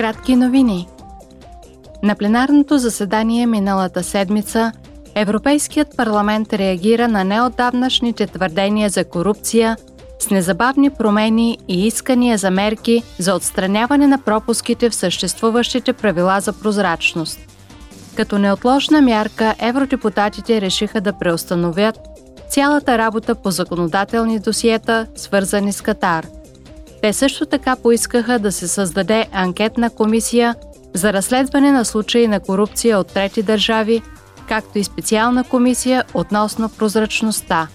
Кратки новини. На пленарното заседание миналата седмица Европейският парламент реагира на неотдавнашните твърдения за корупция с незабавни промени и искания за мерки за отстраняване на пропуските в съществуващите правила за прозрачност. Като неотложна мярка, евродепутатите решиха да преустановят цялата работа по законодателни досиета, свързани с Катар. Те също така поискаха да се създаде анкетна комисия за разследване на случаи на корупция от трети държави, както и специална комисия относно прозрачността.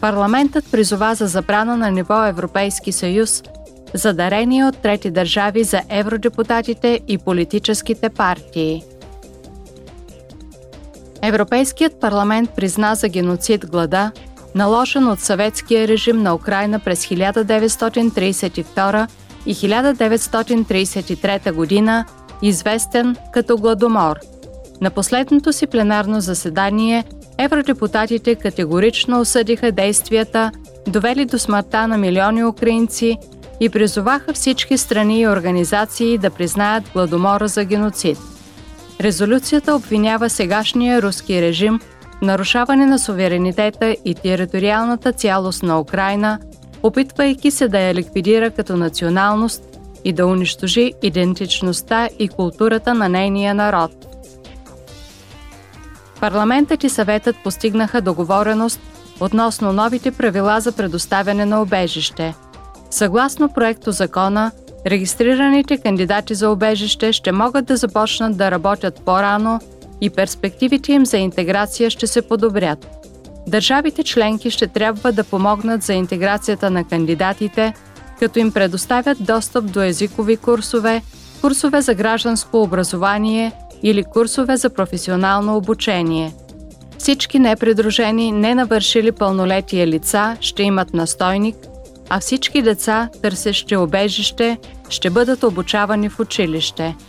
Парламентът призова за забрана на ниво Европейски съюз за дарения от трети държави за евродепутатите и политическите партии. Европейският парламент призна за геноцид глада, наложен от съветския режим на Украина през 1932 и 1933 година, известен като Гладомор. На последното си пленарно заседание евродепутатите категорично осъдиха действията, довели до смъртта на милиони украинци и призоваха всички страни и организации да признаят Гладомора за геноцид. Резолюцията обвинява сегашния руски режим нарушаване на суверенитета и териториалната цялост на Украина, опитвайки се да я ликвидира като националност и да унищожи идентичността и културата на нейния народ. Парламентът и съветът постигнаха договореност относно новите правила за предоставяне на обежище. Съгласно проекто закона, регистрираните кандидати за обежище ще могат да започнат да работят по-рано и перспективите им за интеграция ще се подобрят. Държавите членки ще трябва да помогнат за интеграцията на кандидатите, като им предоставят достъп до езикови курсове, курсове за гражданско образование или курсове за професионално обучение. Всички непридружени, не навършили пълнолетие лица ще имат настойник, а всички деца, търсещи обежище, ще бъдат обучавани в училище –